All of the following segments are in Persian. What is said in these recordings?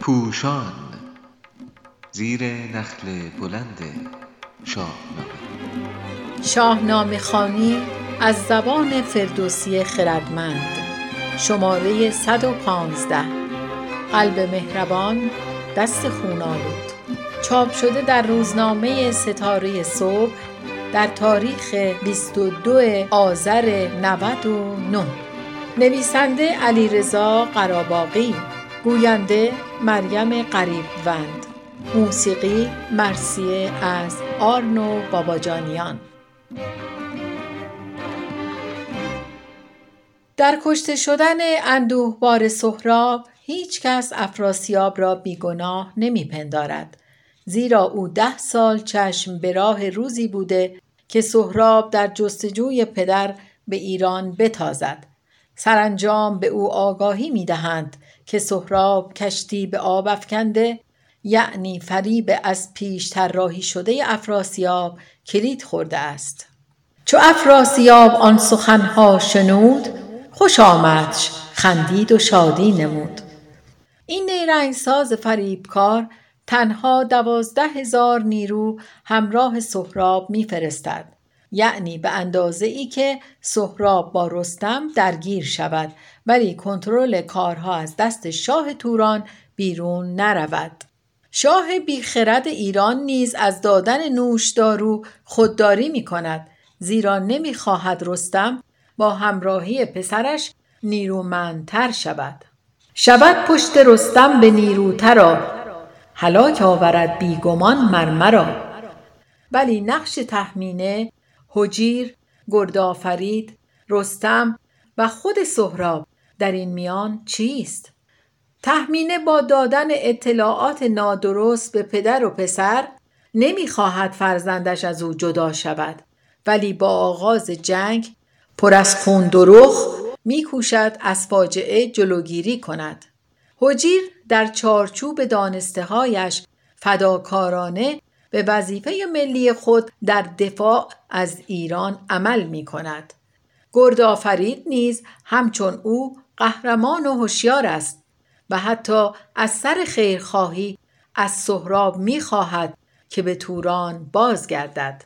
پوشان زیر نخل بلند شاهنامه شاهنامه خوانی از زبان فردوسی خردمند شماره ۱۱۵ قلب مهربان دست خون آلود چاپ شده در روزنامه ستاره صبح در تاریخ ۲۲ آذر ۹۹ نویسنده علیرضا قراباغی گوینده مریم قریبوند موسیقی مرثیه از آرنو باباجانیان در کشته شدن اندوهبار سهراب هیچ کس افراسیاب را بیگناه نمی پندارد. زیرا او ده سال چشم به راه روزی بوده که سهراب در جستجوی پدر به ایران بتازد. سرانجام به او آگاهی می دهند که سهراب کشتی به آب افکنده یعنی فریب از پیش طراحی شده افراسیاب کلید خورده است. چو افراسیاب آن سخنها شنود خوش آمدش خندید و شادی نمود این نیرنگساز فریبکار تنها دوازده هزار نیرو همراه سهراب میفرستد یعنی به اندازه ای که سهراب با رستم درگیر شود ولی کنترل کارها از دست شاه توران بیرون نرود. شاه بیخرد ایران نیز از دادن نوشدارو خودداری می کند زیرا نمی خواهد رستم با همراهی پسرش نیرومندتر شود. شود پشت رستم به نیروترا هلاک آورد بیگمان مر مرا. ولی نقش تهمینه هجیر گردآفرید رستم و خود سهراب در این میان چیست؟ تهمینه با دادن اطلاعات نادرست به پدر و پسر نمی‌خواهد فرزندش از او جدا شود ولی با آغاز جنگ پر از خون دروغ میکوشد از فاجعه جلوگیری کند. هجیر در چارچوب دانسته هایش فداکارانه به وظیفه ملی خود در دفاع از ایران عمل می کند. گرد آفرید نیز همچون او قهرمان و هوشیار است و حتی از سر خیرخواهی از سهراب می خواهد که به توران بازگردد.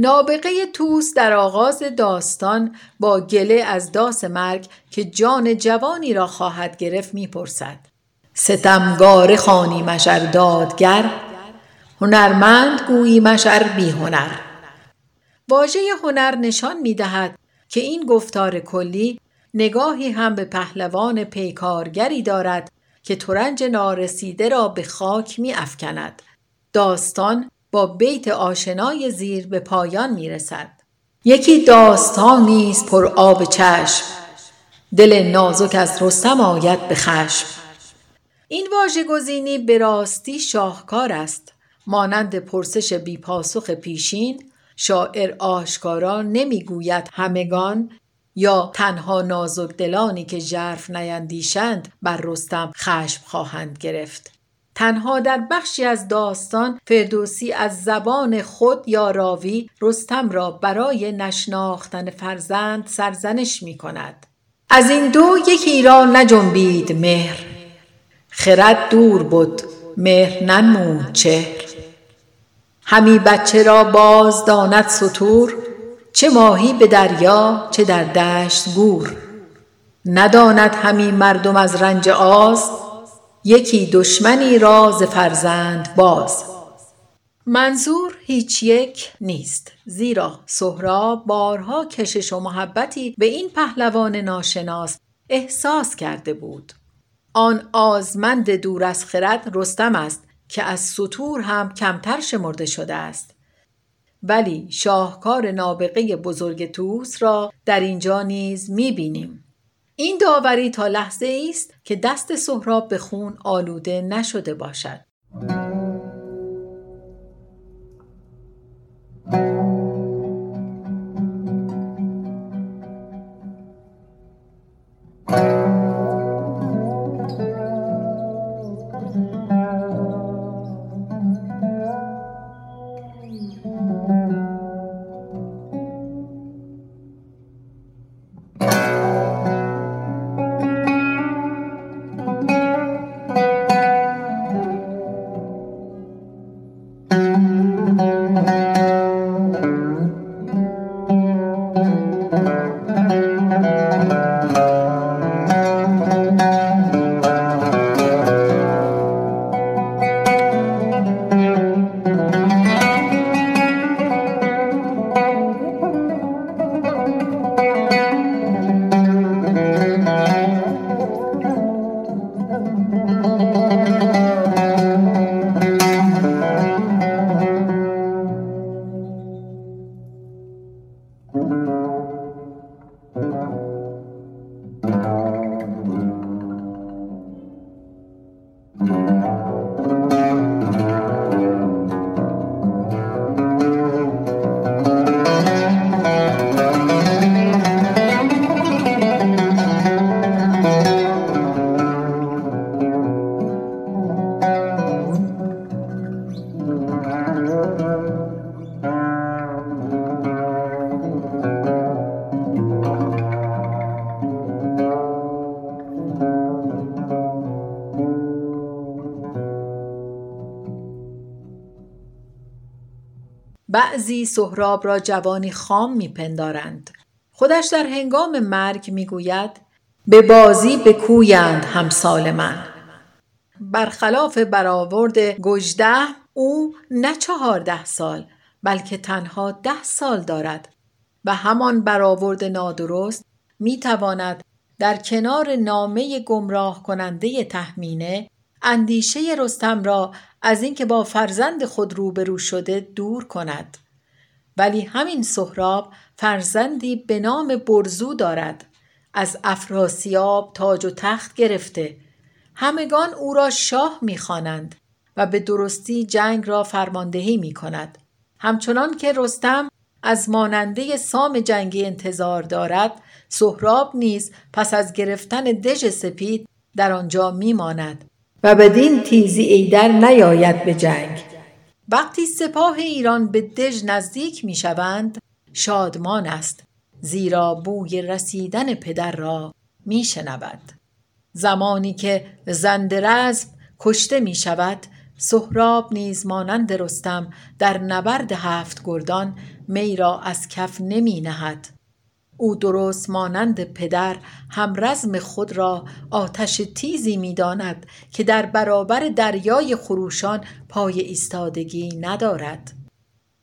نابغه توس در آغاز داستان با گله از داس مرگ که جان جوانی را خواهد گرفت می‌پرسد ستمگاره خوانی مشر دادگر هنرمند گویی مشر بی هنر واژه هنر نشان می دهد که این گفتار کلی نگاهی هم به پهلوان پیکارگری دارد که ترنج نارسیده را به خاک می افکند. داستان با بیت آشنای زیر به پایان می رسد. یکی داستان نیست پر آب چشم. دل نازک از رستم آید به خشم. این واژه گزینی به راستی شاهکار است. مانند پرسش بیپاسخ پیشین شاعر آشکارا نمی‌گوید همگان یا تنها نازک دلانی که ژرف نیندیشند بر رستم خشم خواهند گرفت. تنها در بخشی از داستان فردوسی از زبان خود یا راوی رستم را برای نشناختن فرزند سرزنش می کند. از این دو یکی را نجنبید مهر. خرد دور بود مهر ننمود چهر. همی بچه را باز داند ستور چه ماهی به دریا چه در دشت گور. نداند همی مردم از رنج آز یکی دشمنی را ز فرزند باز. منظور هیچ یک نیست زیرا سهراب بارها کشش و محبتی به این پهلوان ناشناس احساس کرده بود. آن آزمند دور از خرد رستم است که از سطور هم کمتر شمرده شده است. ولی شاهکار نابغه بزرگ توس را در اینجا نیز می‌بینیم. این داوری تا لحظه است که دست سهراب به خون آلوده نشده باشد. Thank Uh... بعضی سهراب را جوانی خام میپندارند. خودش در هنگام مرگ می‌گوید به بازی بکویند همسال من. برخلاف برآورد گژده او نه چهارده سال بلکه تنها ده سال دارد و همان برآورد نادرست می‌تواند در کنار نامه گمراه کننده تهمینه اندیشه رستم را از اینکه با فرزند خود روبرو شده دور کند. ولی همین سهراب فرزندی به نام برزو دارد. از افراسیاب تاج و تخت گرفته. همگان او را شاه می‌خوانند و به درستی جنگ را فرماندهی می کند. همچنان که رستم از ماننده سام جنگی انتظار دارد سهراب نیز پس از گرفتن دژ سپید در آنجا میماند. و بدین تیزی ایدر نیاید به جنگ وقتی سپاه ایران به دژ نزدیک می شوند شادمان است زیرا بوی رسیدن پدر را می شنود. زمانی که زندرزم کشته می شود سهراب نیز مانند رستم در نبرد هفت گردان می را از کف نمی نهد او درست مانند پدر هم رزم خود را آتش تیزی می داند که در برابر دریای خروشان پای ایستادگی ندارد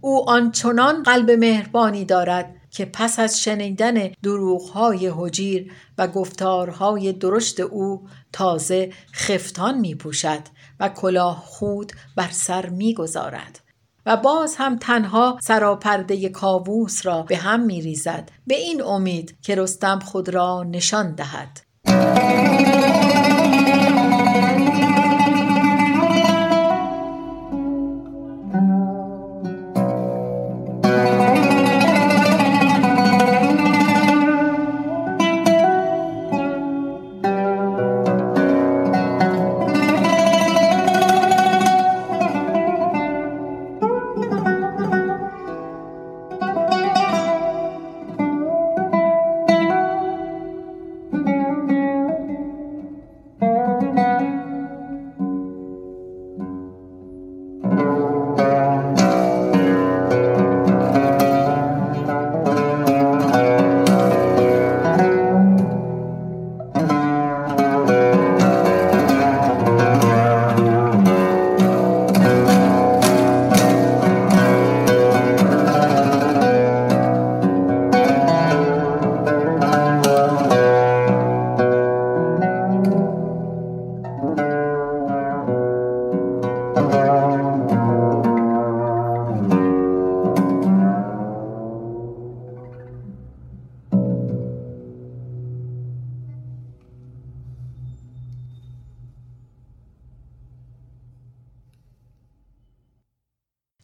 او آنچنان قلب مهربانی دارد که پس از شنیدن دروغهای حجیر و گفتارهای درشت او تازه خفتان می پوشد و کلاه خود بر سر می گذارد. و باز هم تنها سراپرده کاووس را به هم می ریزد به این امید که رستم خود را نشان دهد.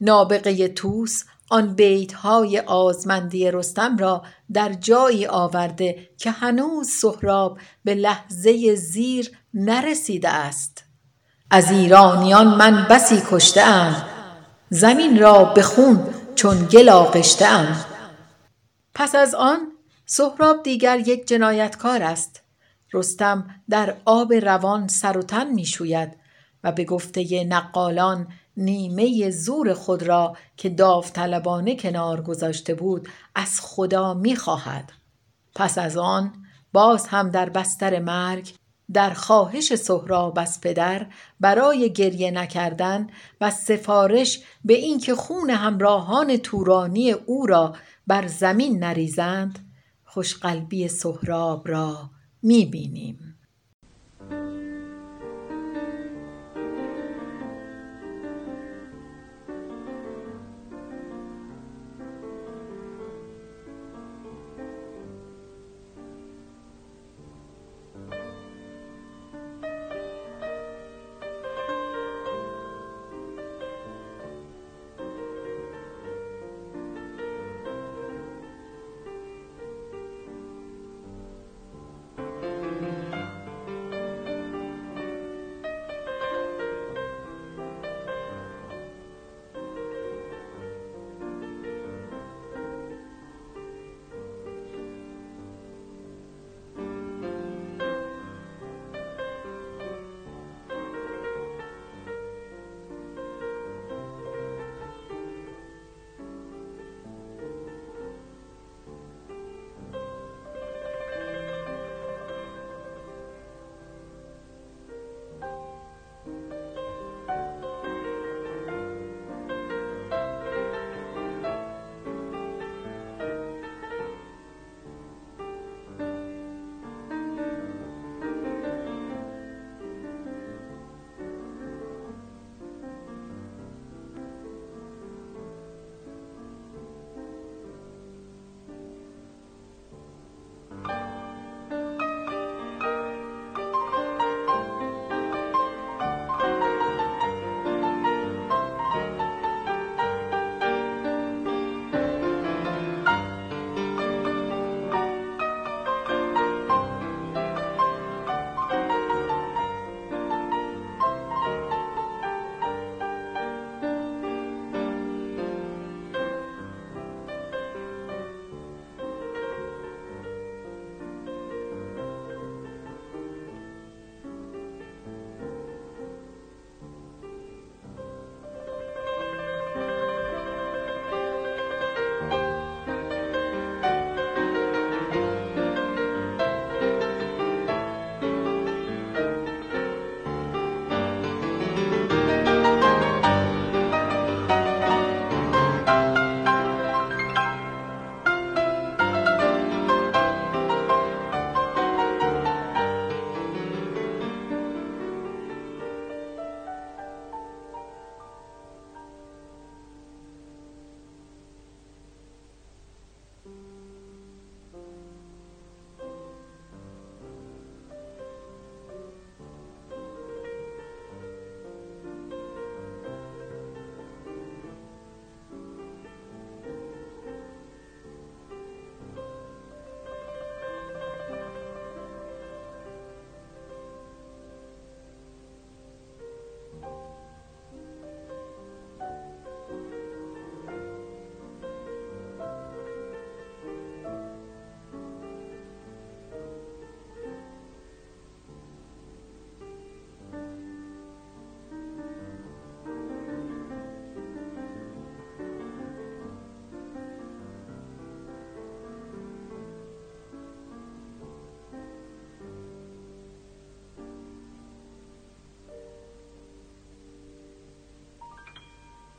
نابغه طوس آن بیتهای آزمندی رستم را در جایی آورده که هنوز سهراب به لحظه زیر نرسیده است. از ایرانیان من بسی کشته ام. زمین را به خون چون گل آغشته ام. پس از آن سهراب دیگر یک جنایتکار است. رستم در آب روان سر و تن می شوید و به گفته نقالان نیمه زور خود را که داوطلبانه کنار گذاشته بود از خدا می خواهد. پس از آن باز هم در بستر مرگ در خواهش سهراب از پدر برای گریه نکردن و سفارش به اینکه خون همراهان تورانی او را بر زمین نریزند خوشقلبی سهراب را می بینیم.